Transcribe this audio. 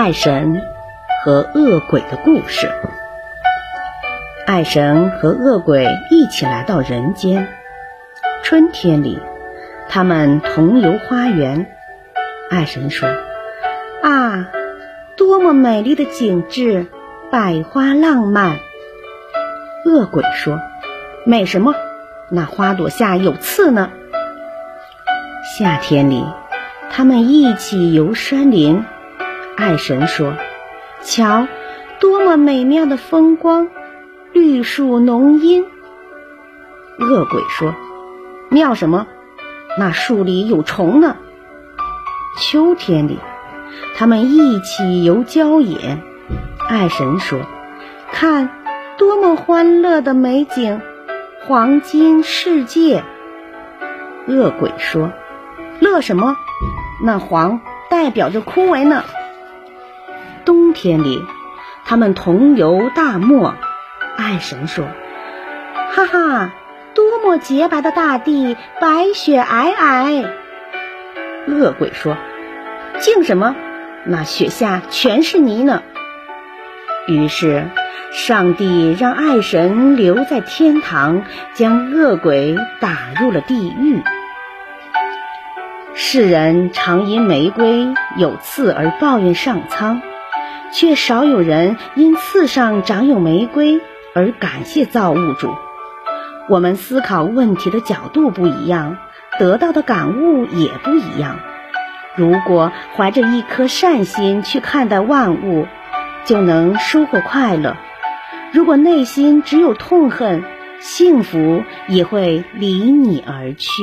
爱神和恶鬼的故事。爱神和恶鬼一起来到人间。春天里，他们同游花园。爱神说：“啊，多么美丽的景致，百花浪漫。”恶鬼说：“美什么？那花朵下有刺呢。”夏天里，他们一起游山林。爱神说：“瞧，多么美妙的风光，绿树浓荫。”恶鬼说：“妙什么？那树里有虫呢。”秋天里，他们一起游郊野。爱神说：“看，多么欢乐的美景，黄金世界。”恶鬼说：“乐什么？那黄代表着枯萎呢。”冬天里，他们同游大漠。爱神说：“哈哈，多么洁白的大地，白雪皑皑。”恶鬼说：“净什么？那雪下全是泥呢。”于是，上帝让爱神留在天堂，将恶鬼打入了地狱。世人常因玫瑰有刺而抱怨上苍。却少有人因刺上长有玫瑰而感谢造物主。我们思考问题的角度不一样，得到的感悟也不一样。如果怀着一颗善心去看待万物，就能收获快乐；如果内心只有痛恨，幸福也会离你而去。